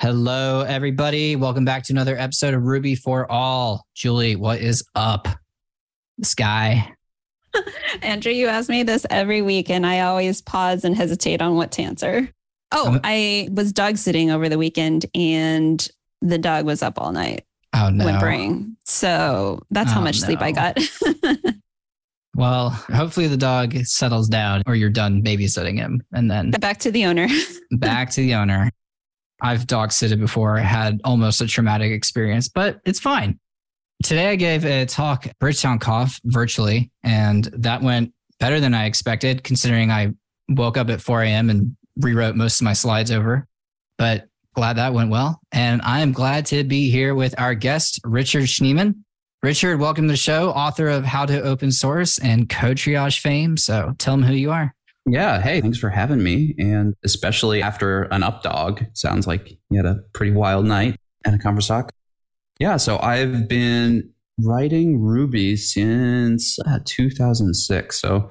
Hello, everybody. Welcome back to another episode of Ruby for All. Julie, what is up? Sky. Andrew, you ask me this every week, and I always pause and hesitate on what to answer. Oh, Um, I was dog sitting over the weekend, and the dog was up all night Oh, no. whimpering. So that's how Oh, much sleep I got. Well, hopefully the dog settles down or you're done babysitting him and then Back to the owner. back to the owner. I've dog sitted before, had almost a traumatic experience, but it's fine. Today I gave a talk Bridgetown Conf virtually, and that went better than I expected, considering I woke up at 4 a.m. and rewrote most of my slides over. But glad that went well. And I am glad to be here with our guest, Richard Schneeman. Richard, welcome to the show, author of How to Open Source and Code Triage fame. So tell them who you are. Yeah. Hey, thanks for having me. And especially after an up dog, sounds like you had a pretty wild night and a talk. Yeah. So I've been writing Ruby since uh, 2006. So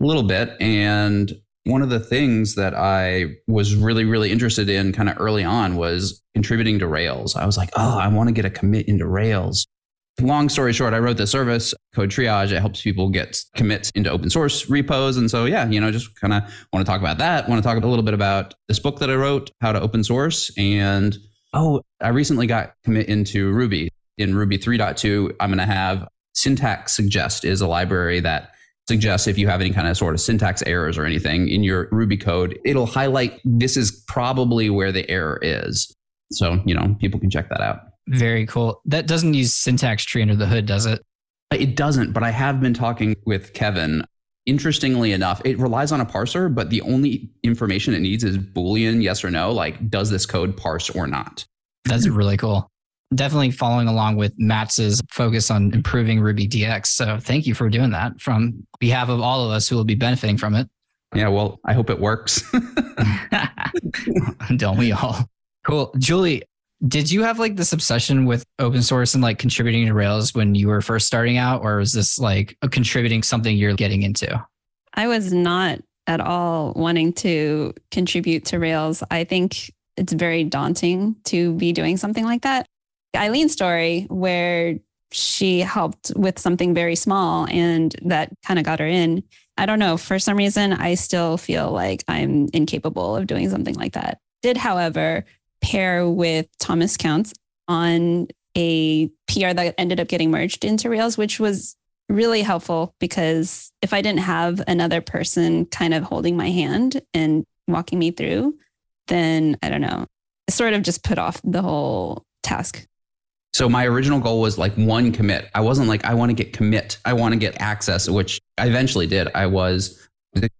a little bit. And one of the things that I was really, really interested in kind of early on was contributing to Rails. I was like, oh, I want to get a commit into Rails. Long story short, I wrote the service, Code Triage. It helps people get commits into open source repos. And so, yeah, you know, just kind of want to talk about that. Want to talk a little bit about this book that I wrote, How to Open Source. And oh, I recently got commit into Ruby. In Ruby 3.2, I'm going to have Syntax Suggest is a library that suggests if you have any kind of sort of syntax errors or anything in your Ruby code, it'll highlight this is probably where the error is. So, you know, people can check that out. Very cool. That doesn't use syntax tree under the hood, does it? It doesn't, but I have been talking with Kevin. Interestingly enough, it relies on a parser, but the only information it needs is Boolean, yes or no. Like, does this code parse or not? That's really cool. Definitely following along with Matz's focus on improving Ruby DX. So thank you for doing that from behalf of all of us who will be benefiting from it. Yeah, well, I hope it works. Don't we all? Cool. Julie, did you have like this obsession with open source and like contributing to Rails when you were first starting out, or is this like contributing something you're getting into? I was not at all wanting to contribute to Rails. I think it's very daunting to be doing something like that. Eileen's story, where she helped with something very small and that kind of got her in. I don't know. For some reason, I still feel like I'm incapable of doing something like that. Did, however, pair with Thomas Countz on a PR that ended up getting merged into Rails, which was really helpful because if I didn't have another person kind of holding my hand and walking me through, then I don't know, I sort of just put off the whole task. So my original goal was like one commit. I wasn't like I want to get commit. I want to get access, which I eventually did. I was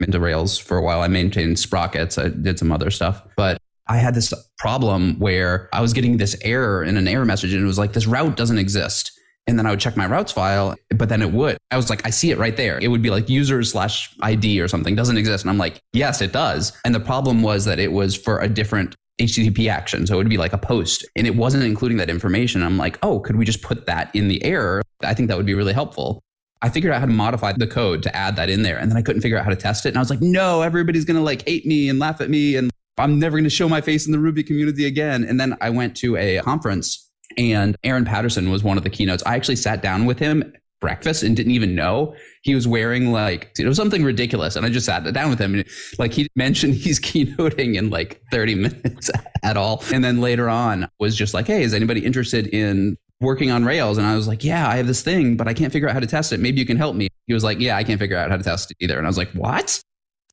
into Rails for a while. I maintained sprockets. I did some other stuff, but I had this problem where I was getting this error in an error message, and it was like this route doesn't exist. And then I would check my routes file, but then it would. I was like, I see it right there. It would be like user slash ID or something doesn't exist. And I'm like, yes, it does. And the problem was that it was for a different HTTP action. So it would be like a post and it wasn't including that information. I'm like, oh, could we just put that in the error? I think that would be really helpful. I figured out how to modify the code to add that in there. And then I couldn't figure out how to test it. And I was like, no, everybody's going to like hate me and laugh at me. And I'm never going to show my face in the Ruby community again. And then I went to a conference and Aaron Patterson was one of the keynotes. I actually sat down with him breakfast and didn't even know he was wearing like it was something ridiculous. And i just sat down with him and like he mentioned he's keynoting in like 30 minutes at all. And then later on was just like hey is anybody interested in working on rails? And i was like yeah i have this thing but i can't figure out how to test it. Maybe you can help me. He was like yeah i can't figure out how to test it either. And i was like what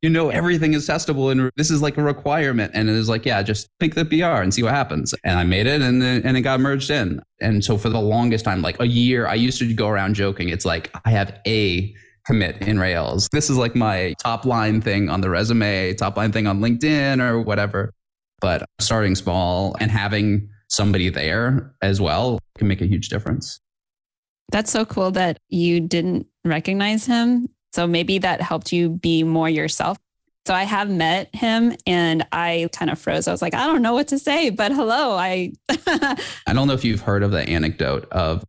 you know everything is testable and this is like a requirement. And it was like yeah just pick the pr and see what happens. And i made it and then and it got merged in. And so for the longest time like a year i used to go around joking. It's like i have a commit in rails. This is like my top line thing on the resume top line thing on linkedin or whatever. But starting small and having somebody there as well can make a huge difference. That's so cool that you didn't recognize him. So maybe that helped you be more yourself. So I have met him and I kind of froze. I was like, I don't know what to say, but hello. I I don't know if you've heard of the anecdote of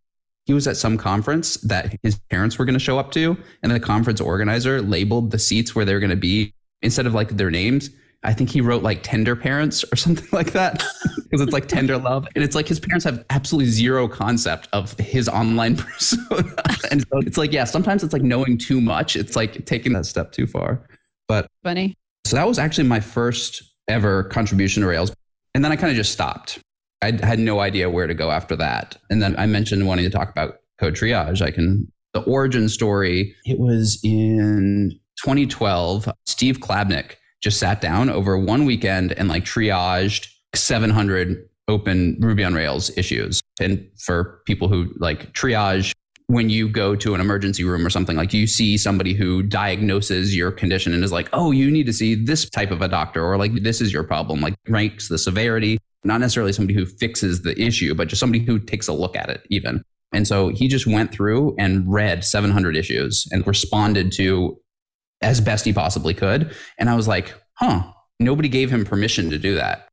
he was at some conference that his parents were going to show up to, and the conference organizer labeled the seats where they were going to be instead of like their names. I think he wrote like tender parents or something like that because it's like tender love. And it's like his parents have absolutely zero concept of his online persona. and so it's like, yeah, sometimes it's like knowing too much. It's like taking that step too far. But funny. So that was actually my first ever contribution to Rails. And then I kind of just stopped. I had no idea where to go after that. And then I mentioned wanting to talk about code triage. I can, the origin story, it was in 2012. Steve Klabnik just sat down over one weekend and like triaged 700 open Ruby on Rails issues. And for people who like triage, when you go to an emergency room or something, like you see somebody who diagnoses your condition and is like, oh, you need to see this type of a doctor, or like, this is your problem, like ranks the severity, not necessarily somebody who fixes the issue, but just somebody who takes a look at it, even. And so he just went through and read 700 issues and responded to as best he possibly could. And I was like, huh, nobody gave him permission to do that.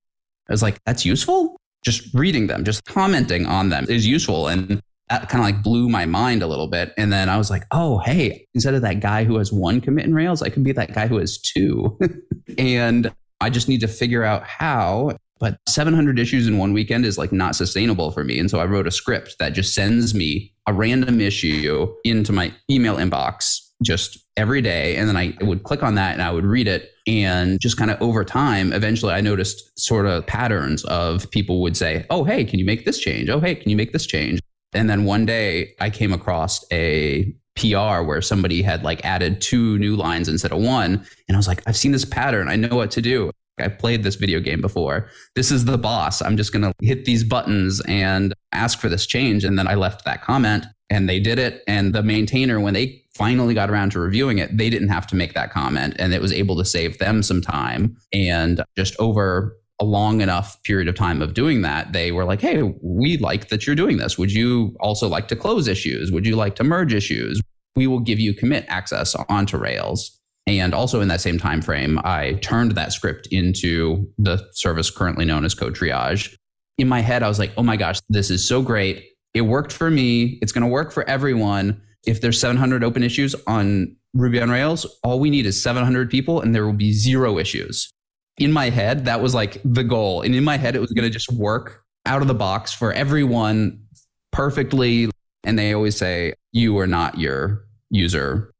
I was like, that's useful? Just reading them, just commenting on them is useful. And that kind of like blew my mind a little bit. And then I was like, oh, hey, instead of that guy who has one commit in Rails, I could be that guy who has two. and I just need to figure out how. But 700 issues in one weekend is like not sustainable for me. And so I wrote a script that just sends me a random issue into my email inbox just every day. And then I would click on that and I would read it. And just kind of over time, eventually I noticed sort of patterns of people would say, Oh, hey, can you make this change? Oh, hey, can you make this change? And then one day I came across a PR where somebody had like added two new lines instead of one. And I was like, I've seen this pattern. I know what to do. I played this video game before. This is the boss. I'm just going to hit these buttons and ask for this change. And then I left that comment and they did it. And the maintainer, when they finally got around to reviewing it, they didn't have to make that comment and it was able to save them some time. And just over a long enough period of time of doing that, they were like, hey, we like that you're doing this. Would you also like to close issues? Would you like to merge issues? We will give you commit access onto Rails. And also in that same time frame, I turned that script into the service currently known as Code Triage. In my head, I was like, oh my gosh, this is so great. It worked for me. It's going to work for everyone. If there's 700 open issues on Ruby on Rails, all we need is 700 people and there will be zero issues. In my head, that was like the goal. And in my head, it was going to just work out of the box for everyone perfectly. And they always say, you are not your user.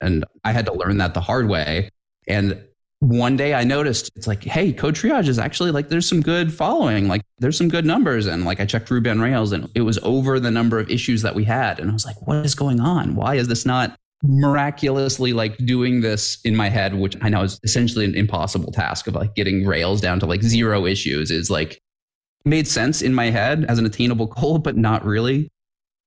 And I had to learn that the hard way. And one day I noticed it's like, hey, code triage is actually like there's some good following, like there's some good numbers. And like I checked Ruby on Rails and it was over the number of issues that we had. And I was like, what is going on? Why is this not miraculously like doing this in my head, which I know is essentially an impossible task of like getting Rails down to like zero issues is like made sense in my head as an attainable goal, but not really.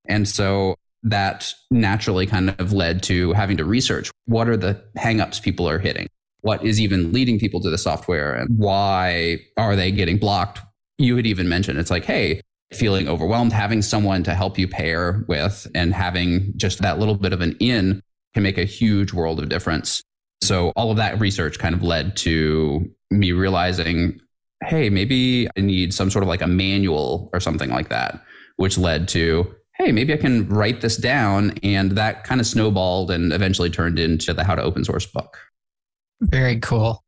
And so that naturally kind of led to having to research what are the hangups people are hitting what is even leading people to the software and why are they getting blocked you had even mentioned it's like hey feeling overwhelmed having someone to help you pair with and having just that little bit of an in can make a huge world of difference so all of that research kind of led to me realizing hey maybe i need some sort of like a manual or something like that which led to hey, maybe I can write this down. And that kind of snowballed and eventually turned into the How to Open Source book. Very cool.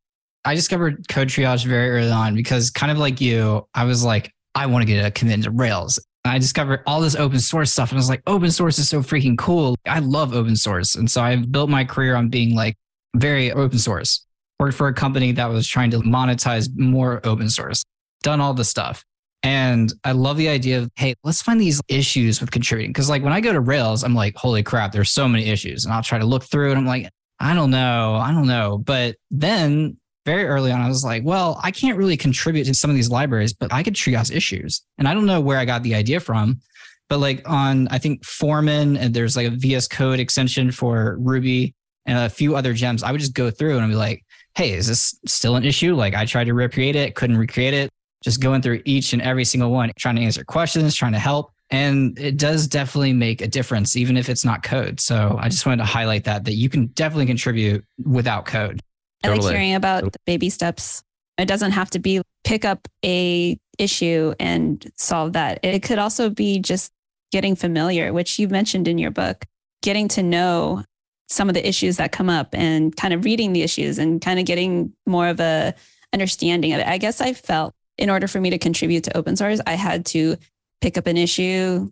I discovered code triage very early on because, kind of like you, I was like, I want to get a commit to Rails. I discovered all this open source stuff and I was like, open source is so freaking cool. I love open source. And so I built my career on being like very open source. Worked for a company that was trying to monetize more open source, done all the stuff. And I love the idea of, hey, let's find these issues with contributing. Cause like when I go to Rails, I'm like, holy crap, there's so many issues. And I'll try to look through and I'm like, I don't know. I don't know. But then very early on, I was like, well, I can't really contribute to some of these libraries, but I could triage issues. And I don't know where I got the idea from. But like on, I think Foreman, and there's like a VS Code extension for Ruby and a few other gems. I would just go through and I'd be like, hey, is this still an issue? Like I tried to recreate it, couldn't recreate it just going through each and every single one, trying to answer questions, trying to help. And it does definitely make a difference, even if it's not code. So I just wanted to highlight that, that you can definitely contribute without code. I like hearing about the baby steps. It doesn't have to be pick up a issue and solve that. It could also be just getting familiar, which you mentioned in your book, getting to know some of the issues that come up and kind of reading the issues and kind of getting more of a understanding of it. I guess I felt in order for me to contribute to open source, I had to pick up an issue,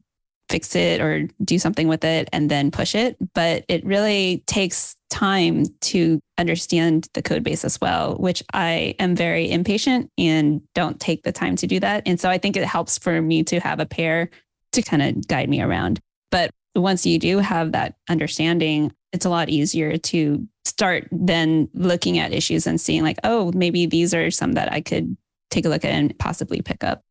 fix it or do something with it and then push it. But it really takes time to understand the code base as well, which I am very impatient and don't take the time to do that. And so I think it helps for me to have a pair to kind of guide me around. But once you do have that understanding, it's a lot easier to start then looking at issues and seeing like, oh, maybe these are some that I could take a look at and possibly pick up.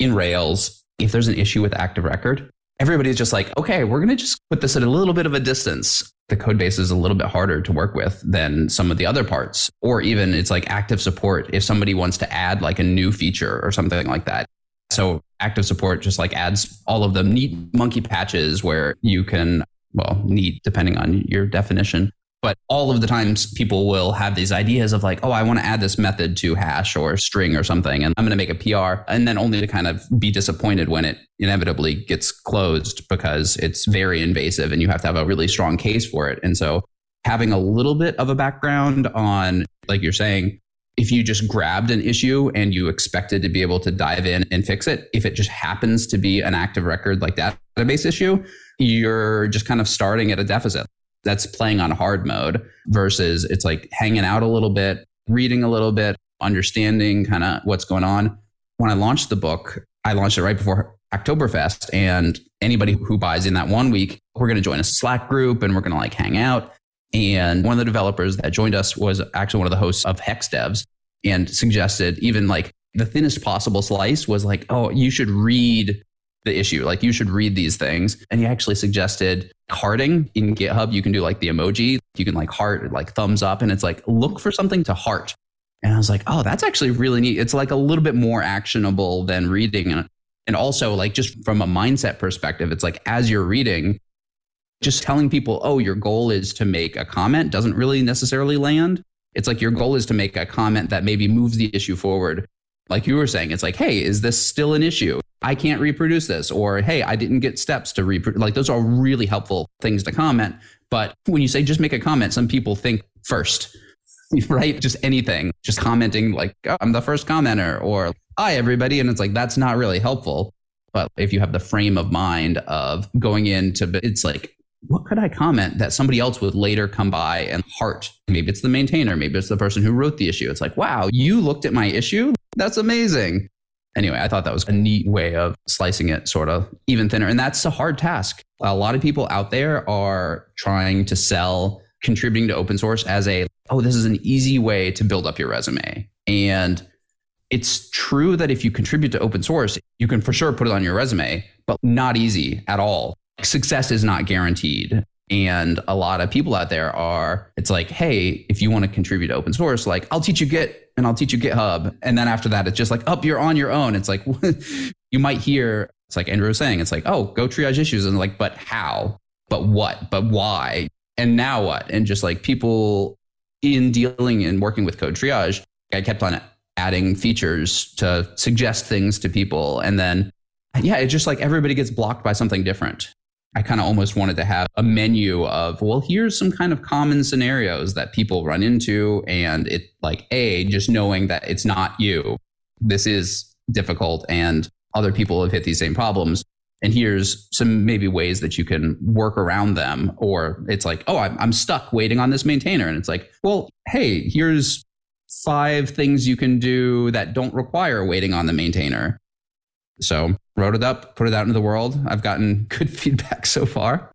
In Rails, if there's an issue with active record, everybody's just like, okay, we're going to just put this at a little bit of a distance. The code base is a little bit harder to work with than some of the other parts. Or even it's like active support if somebody wants to add like a new feature or something like that. So active support just like adds all of the neat monkey patches where you can, well, neat depending on your definition, but all of the times people will have these ideas of like, oh, I want to add this method to hash or string or something, and I'm going to make a PR, and then only to kind of be disappointed when it inevitably gets closed because it's very invasive and you have to have a really strong case for it. And so having a little bit of a background on, like you're saying, if you just grabbed an issue and you expected to be able to dive in and fix it, if it just happens to be an active record like that database issue, you're just kind of starting at a deficit that's playing on hard mode versus it's like hanging out a little bit, reading a little bit, understanding kind of what's going on. When I launched the book, I launched it right before Hacktoberfest. And anybody who buys in that one week, we're going to join a Slack group and we're going to like hang out. And one of the developers that joined us was actually one of the hosts of Hex Devs and suggested even like the thinnest possible slice was like, oh, you should read the issue. Like you should read these things. And he actually suggested hearting in GitHub. You can do like the emoji. You can like heart, like thumbs up, and it's like look for something to heart. And I was like, oh, that's actually really neat. It's like a little bit more actionable than reading. And, and also, like, just from a mindset perspective, it's like as you're reading, just telling people, oh, your goal is to make a comment doesn't really necessarily land. It's like your goal is to make a comment that maybe moves the issue forward. Like you were saying, it's like, hey, is this still an issue? I can't reproduce this, or hey, I didn't get steps to reproduce. Like those are really helpful things to comment. But when you say just make a comment, some people think first, right? Just anything, just commenting like, oh, I'm the first commenter, or hi, everybody. And it's like, that's not really helpful. But if you have the frame of mind of going into, it's like, what could I comment that somebody else would later come by and heart? Maybe it's the maintainer, maybe it's the person who wrote the issue. It's like, wow, you looked at my issue? That's amazing anyway, I thought that was a neat way of slicing it sort of even thinner. And that's a hard task. A lot of people out there are trying to sell contributing to open source as a, oh, this is an easy way to build up your resume. And it's true that if you contribute to open source, you can for sure put it on your resume, but not easy at all. Success is not guaranteed. And a lot of people out there are, it's like, hey, if you want to contribute to open source, like I'll teach you Git and I'll teach you GitHub. And then after that, it's just like, up, oh, you're on your own. It's like, you might hear, it's like Andrew was saying, it's like, oh, go triage issues. And like, but how? But what? But why? And now what? And just like people in dealing and working with code triage, I kept on adding features to suggest things to people. And then, yeah, it's just like everybody gets blocked by something different. I kind of almost wanted to have a menu of, well, here's some kind of common scenarios that people run into. And it like, A, just knowing that it's not you. This is difficult and other people have hit these same problems. And here's some maybe ways that you can work around them. Or it's like, oh, I'm, I'm stuck waiting on this maintainer. And it's like, well, hey, here's five things you can do that don't require waiting on the maintainer. So wrote it up, put it out into the world. I've gotten good feedback so far.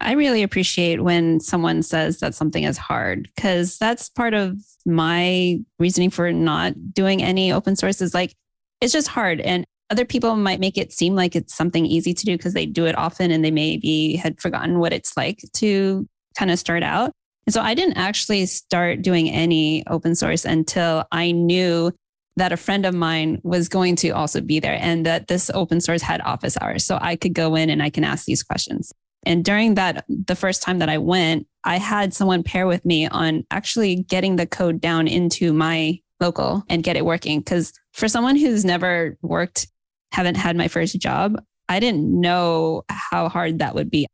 I really appreciate when someone says that something is hard because that's part of my reasoning for not doing any open source is like, it's just hard. And other people might make it seem like it's something easy to do because they do it often and they maybe had forgotten what it's like to kind of start out. And so I didn't actually start doing any open source until I knew that a friend of mine was going to also be there and that this open source had office hours. So I could go in and I can ask these questions. And during that, the first time that I went, I had someone pair with me on actually getting the code down into my local and get it working. Because for someone who's never worked, haven't had my first job, I didn't know how hard that would be.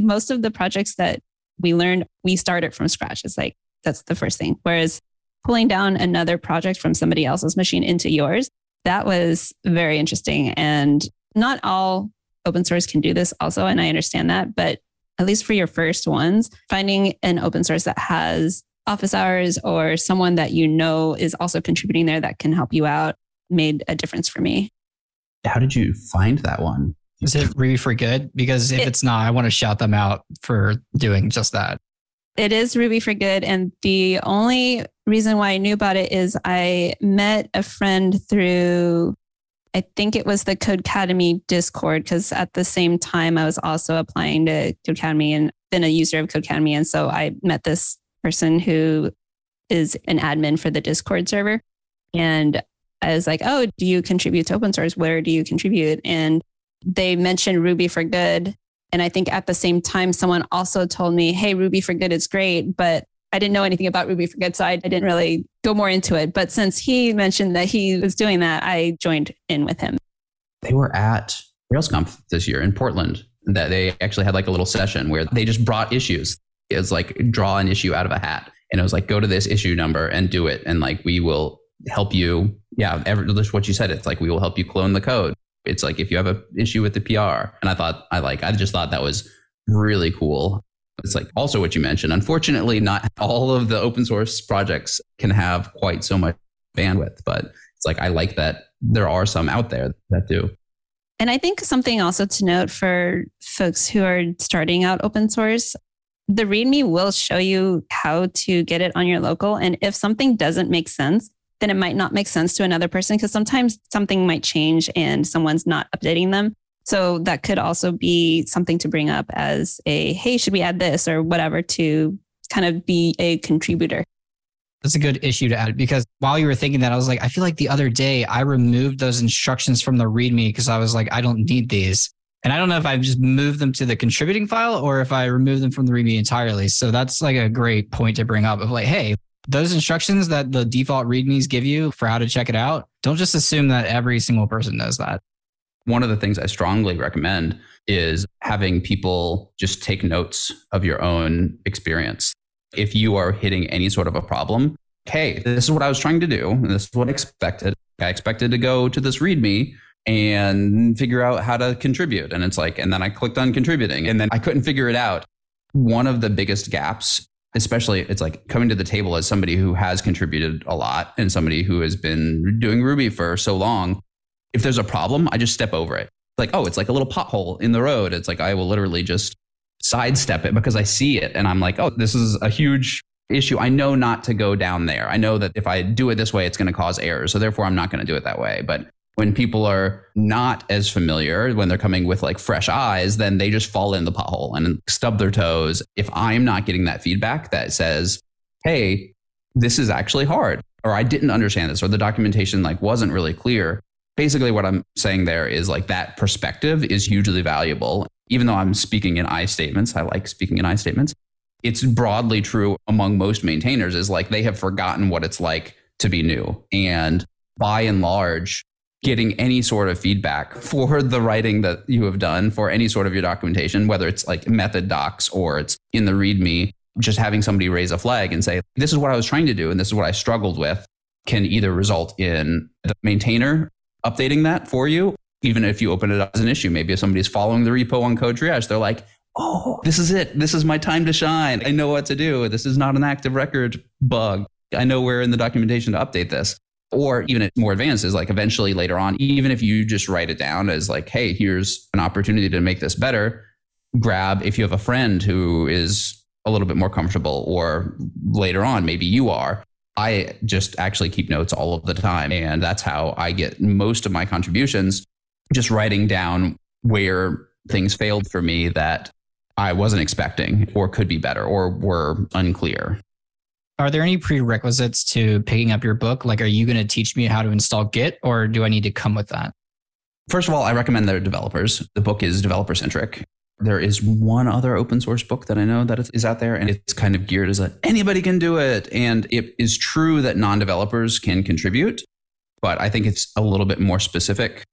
Most of the projects that we learned, we started from scratch. It's like, that's the first thing. Whereas pulling down another project from somebody else's machine into yours. That was very interesting. And not all open source can do this also. And I understand that. But at least for your first ones, finding an open source that has office hours or someone that you know is also contributing there that can help you out made a difference for me. How did you find that one? Is it Ruby for Good? Because if It- it's not, I want to shout them out for doing just that. It is Ruby for Good. And the only reason why I knew about it is I met a friend through, I think it was the Codecademy Discord, because at the same time I was also applying to Codecademy and been a user of Codecademy. And so I met this person who is an admin for the Discord server. And I was like, oh, do you contribute to open source? Where do you contribute? And they mentioned Ruby for Good. And I think at the same time, someone also told me, hey, Ruby for Good is great, but I didn't know anything about Ruby for Good. So I, didn't really go more into it. But since he mentioned that he was doing that, I joined in with him. They were at RailsConf this year in Portland. That they actually had like a little session where they just brought issues. It was like draw an issue out of a hat, and it was like go to this issue number and do it, and like we will help you. Yeah, every, what you said. It's like we will help you clone the code. It's like if you have a issue with the PR, and I thought I like I just thought that was really cool. It's like also what you mentioned. Unfortunately, not all of the open source projects can have quite so much bandwidth, but it's like I like that there are some out there that do. And I think something also to note for folks who are starting out open source, the README will show you how to get it on your local. And if something doesn't make sense, then it might not make sense to another person because sometimes something might change and someone's not updating them. So that could also be something to bring up as a, hey, should we add this or whatever to kind of be a contributor. That's a good issue to add because while you were thinking that, I was like, I feel like the other day I removed those instructions from the README because I was like, I don't need these. And I don't know if I just moved them to the contributing file or if I removed them from the README entirely. So that's like a great point to bring up of like, hey, those instructions that the default READMEs give you for how to check it out, don't just assume that every single person knows that. One of the things I strongly recommend is having people just take notes of your own experience. If you are hitting any sort of a problem, hey, this is what I was trying to do. And this is what I expected. I expected to go to this README and figure out how to contribute. And it's like, and then I clicked on contributing and then I couldn't figure it out. One of the biggest gaps, especially it's like coming to the table as somebody who has contributed a lot and somebody who has been doing Ruby for so long. If there's a problem, I just step over it. Like, oh, it's like a little pothole in the road. It's like I will literally just sidestep it because I see it and I'm like, oh, this is a huge issue. I know not to go down there. I know that if I do it this way, it's going to cause errors. So therefore, I'm not going to do it that way. But when people are not as familiar, when they're coming with like fresh eyes, then they just fall in the pothole and stub their toes. If I'm not getting that feedback that says, hey, this is actually hard, or I didn't understand this, or the documentation like wasn't really clear. Basically, what I'm saying there is like that perspective is hugely valuable. Even though I'm speaking in I statements, I like speaking in I statements. It's broadly true among most maintainers is like they have forgotten what it's like to be new. And by and large, getting any sort of feedback for the writing that you have done for any sort of your documentation, whether it's like method docs or it's in the README, just having somebody raise a flag and say, this is what I was trying to do and this is what I struggled with can either result in the maintainer updating that for you, even if you open it up as an issue. Maybe if somebody's following the repo on Code Triage, they're like, oh, this is it. This is my time to shine. I know what to do. This is not an active record bug. I know where in the documentation to update this or even more advanced is like eventually later on, even if you just write it down as like, hey, here's an opportunity to make this better, grab if you have a friend who is a little bit more comfortable, or later on, maybe you are. I just actually keep notes all of the time. And that's how I get most of my contributions, just writing down where things failed for me that I wasn't expecting or could be better or were unclear. Are there any prerequisites to picking up your book? Like, are you going to teach me how to install Git or do I need to come with that? First of all, I recommend their developers. The book is developer centric. There is one other open source book that I know that is out there, and it's kind of geared as a anybody can do it. And it is true that non developers can contribute, but I think it's a little bit more specific.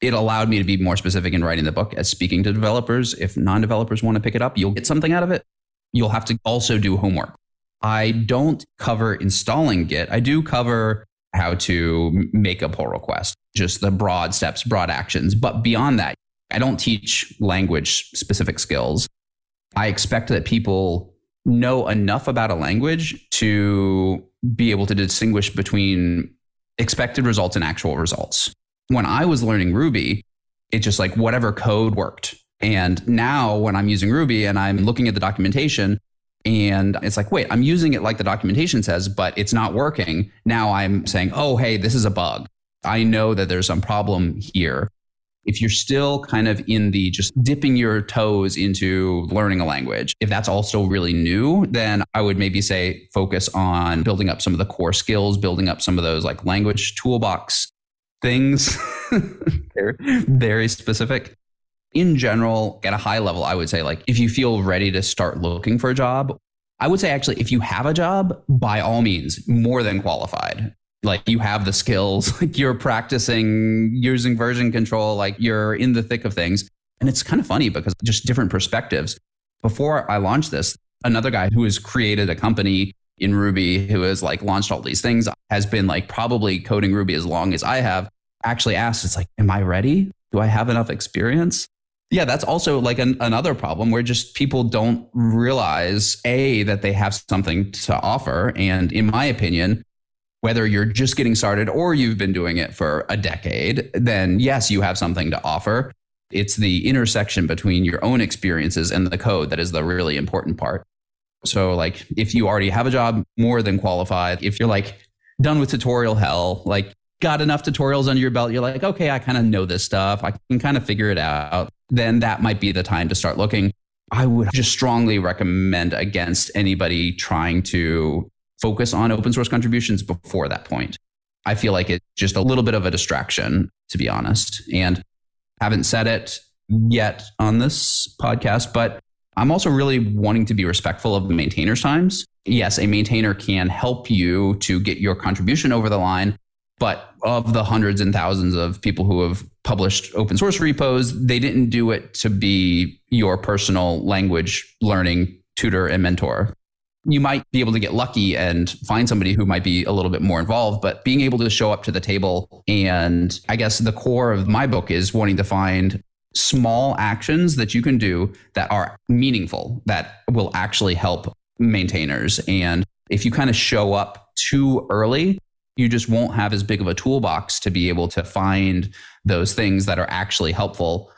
It allowed me to be more specific in writing the book as speaking to developers. If non developers want to pick it up, you'll get something out of it. You'll have to also do homework. I don't cover installing Git. I do cover how to make a pull request, just the broad steps, broad actions. But beyond that, I don't teach language specific skills. I expect that people know enough about a language to be able to distinguish between expected results and actual results. When I was learning Ruby, it's just like whatever code worked. And now when I'm using Ruby and I'm looking at the documentation and it's like, wait, I'm using it like the documentation says, but it's not working. Now I'm saying, oh, hey, this is a bug. I know that there's some problem here. If you're still kind of in the just dipping your toes into learning a language, if that's also really new, then I would maybe say focus on building up some of the core skills, building up some of those like language toolbox things. Very specific. In general, at a high level, I would say like if you feel ready to start looking for a job, I would say actually if you have a job, by all means, more than qualified like you have the skills, like you're practicing using version control, like you're in the thick of things. And it's kind of funny because just different perspectives. Before I launched this, another guy who has created a company in Ruby who has like launched all these things has been like probably coding Ruby as long as I have actually asked, it's like, am I ready? Do I have enough experience? Yeah, that's also like an, another problem where just people don't realize A, that they have something to offer. And in my opinion, whether you're just getting started or you've been doing it for a decade, then yes, you have something to offer. It's the intersection between your own experiences and the code that is the really important part. So, like, if you already have a job, more than qualified, if you're like done with tutorial hell, like, got enough tutorials under your belt, you're like, okay, I kind of know this stuff, I can kind of figure it out, then that might be the time to start looking. I would just strongly recommend against anybody trying to focus on open source contributions before that point. I feel like it's just a little bit of a distraction, to be honest. And haven't said it yet on this podcast, but I'm also really wanting to be respectful of the maintainer's times. Yes, a maintainer can help you to get your contribution over the line, but of the hundreds and thousands of people who have published open source repos, they didn't do it to be your personal language learning tutor and mentor you might be able to get lucky and find somebody who might be a little bit more involved, but being able to show up to the table. And I guess the core of my book is wanting to find small actions that you can do that are meaningful, that will actually help maintainers. And if you kind of show up too early, you just won't have as big of a toolbox to be able to find those things that are actually helpful.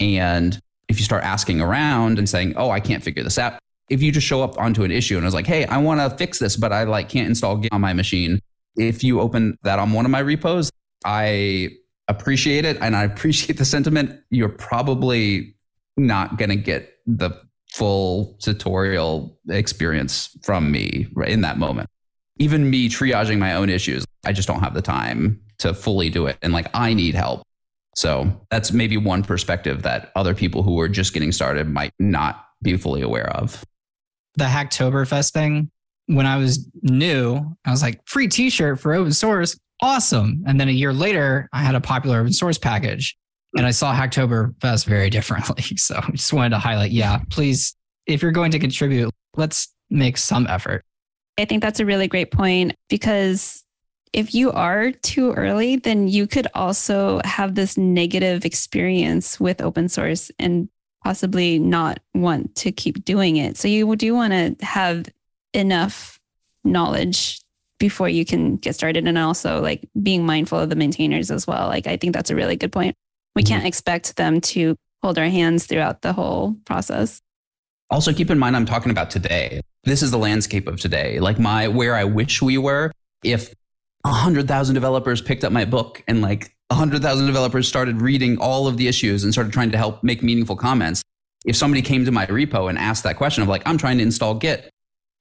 And if you start asking around and saying, oh, I can't figure this out, if you just show up onto an issue and I was like, hey, I want to fix this, but I like can't install Git on my machine. If you open that on one of my repos, I appreciate it and I appreciate the sentiment. You're probably not going to get the full tutorial experience from me right in that moment. Even me triaging my own issues, I just don't have the time to fully do it. And like, I need help. So that's maybe one perspective that other people who are just getting started might not be fully aware of the Hacktoberfest thing, when I was new, I was like, free t shirt for open source. Awesome. And then a year later, I had a popular open source package and I saw Hacktoberfest very differently. So I just wanted to highlight yeah, please, if you're going to contribute, let's make some effort. I think that's a really great point because if you are too early, then you could also have this negative experience with open source and possibly not want to keep doing it. So you do want to have enough knowledge before you can get started and also like being mindful of the maintainers as well. Like I think that's a really good point. We mm-hmm. can't expect them to hold our hands throughout the whole process. Also keep in mind I'm talking about today. This is the landscape of today. Like my where I wish we were if 100,000 developers picked up my book and like 100,000 developers started reading all of the issues and started trying to help make meaningful comments. If somebody came to my repo and asked that question of like, I'm trying to install Git,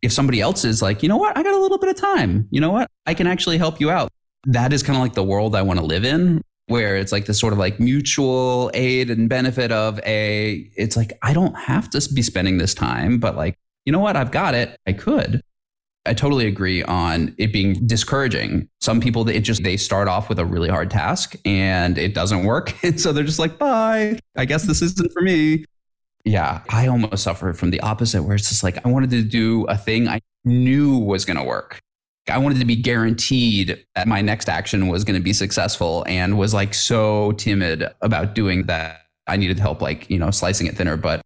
if somebody else is like, you know what, I got a little bit of time, you know what, I can actually help you out. That is kind of like the world I want to live in, where it's like this sort of like mutual aid and benefit of a, it's like, I don't have to be spending this time, but like, you know what, I've got it. I could. I totally agree on it being discouraging. Some people, it just, they start off with a really hard task and it doesn't work. And so they're just like, bye, I guess this isn't for me. Yeah, I almost suffered from the opposite where it's just like, I wanted to do a thing. I knew was going to work. I wanted to be guaranteed that my next action was going to be successful and was like so timid about doing that. I needed help, like, you know, slicing it thinner. But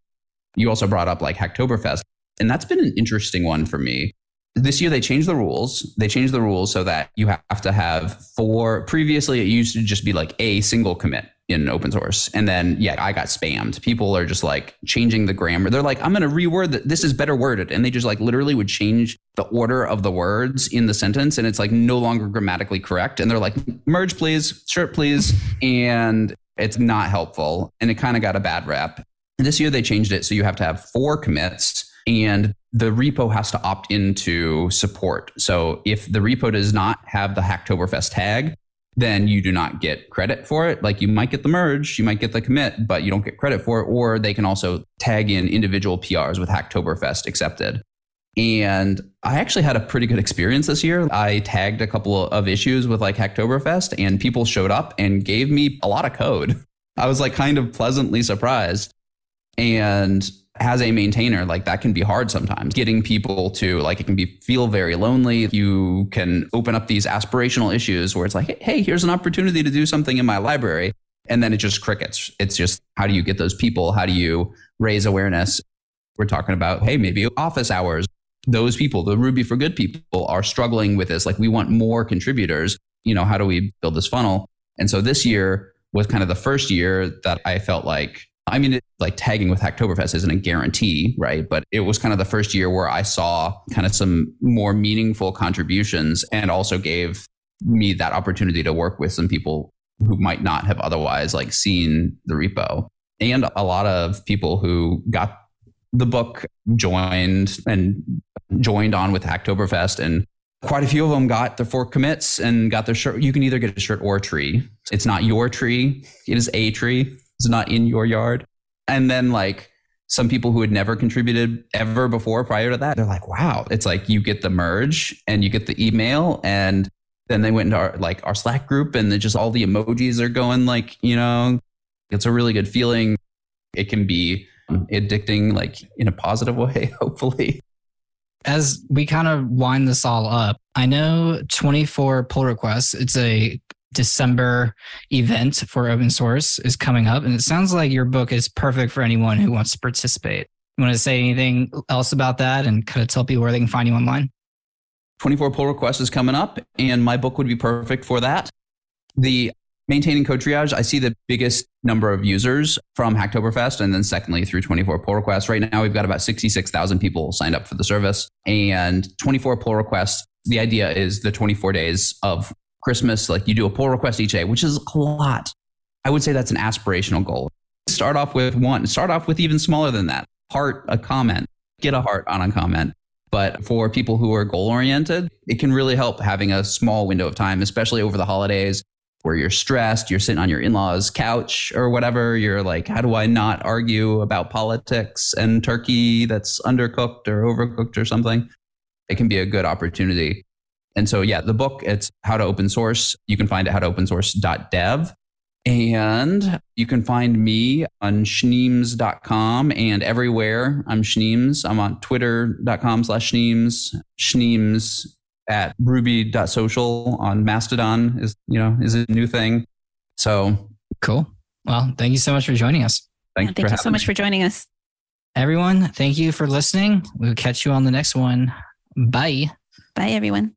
you also brought up like Hacktoberfest. And that's been an interesting one for me. This year they changed the rules. They changed the rules so that you have to have four. Previously, it used to just be like a single commit in open source. And then, yeah, I got spammed. People are just like changing the grammar. They're like, I'm going to reword that. This is better worded. And they just like literally would change the order of the words in the sentence. And it's like no longer grammatically correct. And they're like, merge, please, shirt, please. And it's not helpful. And it kind of got a bad rep. This year they changed it. So you have to have four commits and the repo has to opt into support. So if the repo does not have the Hacktoberfest tag, then you do not get credit for it. Like you might get the merge, you might get the commit, but you don't get credit for it. Or they can also tag in individual PRs with Hacktoberfest accepted. And I actually had a pretty good experience this year. I tagged a couple of issues with like Hacktoberfest and people showed up and gave me a lot of code. I was like kind of pleasantly surprised. And as a maintainer, like that can be hard sometimes. Getting people to like it can be feel very lonely. You can open up these aspirational issues where it's like, hey, here's an opportunity to do something in my library. And then it just crickets. It's just how do you get those people? How do you raise awareness? We're talking about, hey, maybe office hours. Those people, the Ruby for Good people, are struggling with this. Like, we want more contributors. You know, how do we build this funnel? And so this year was kind of the first year that I felt like I mean, it, like tagging with Hacktoberfest isn't a guarantee, right? But it was kind of the first year where I saw kind of some more meaningful contributions and also gave me that opportunity to work with some people who might not have otherwise like seen the repo and a lot of people who got the book joined and joined on with Hacktoberfest and quite a few of them got their four commits and got their shirt. You can either get a shirt or a tree. It's not your tree. It is a tree. It's not in your yard. And then like some people who had never contributed ever before prior to that, they're like, wow, it's like you get the merge and you get the email and then they went into our like our Slack group and just all the emojis are going like, you know, it's a really good feeling. It can be um, addicting like in a positive way, hopefully. As we kind of wind this all up, I know 24 pull requests, it's a December event for open source is coming up. And it sounds like your book is perfect for anyone who wants to participate. You want to say anything else about that and kind of tell people where they can find you online? 24 pull requests is coming up, and my book would be perfect for that. The maintaining code triage, I see the biggest number of users from Hacktoberfest, and then secondly through 24 pull requests. Right now, we've got about 66,000 people signed up for the service, and 24 pull requests. The idea is the 24 days of Christmas, like you do a pull request each day, which is a lot. I would say that's an aspirational goal. Start off with one, start off with even smaller than that. Heart a comment, get a heart on a comment. But for people who are goal oriented, it can really help having a small window of time, especially over the holidays where you're stressed, you're sitting on your in law's couch or whatever. You're like, how do I not argue about politics and turkey that's undercooked or overcooked or something? It can be a good opportunity and so, yeah, the book, it's how to open source. You can find it how to open And you can find me on schneems.com and everywhere. I'm Schneems. I'm on twitter.com slash Schneems. Schneems at ruby.social on Mastodon is, you know, is a new thing. So cool. Well, thank you so much for joining us. Thank, yeah, thank you so much me. for joining us. Everyone, thank you for listening. We'll catch you on the next one. Bye. Bye, everyone.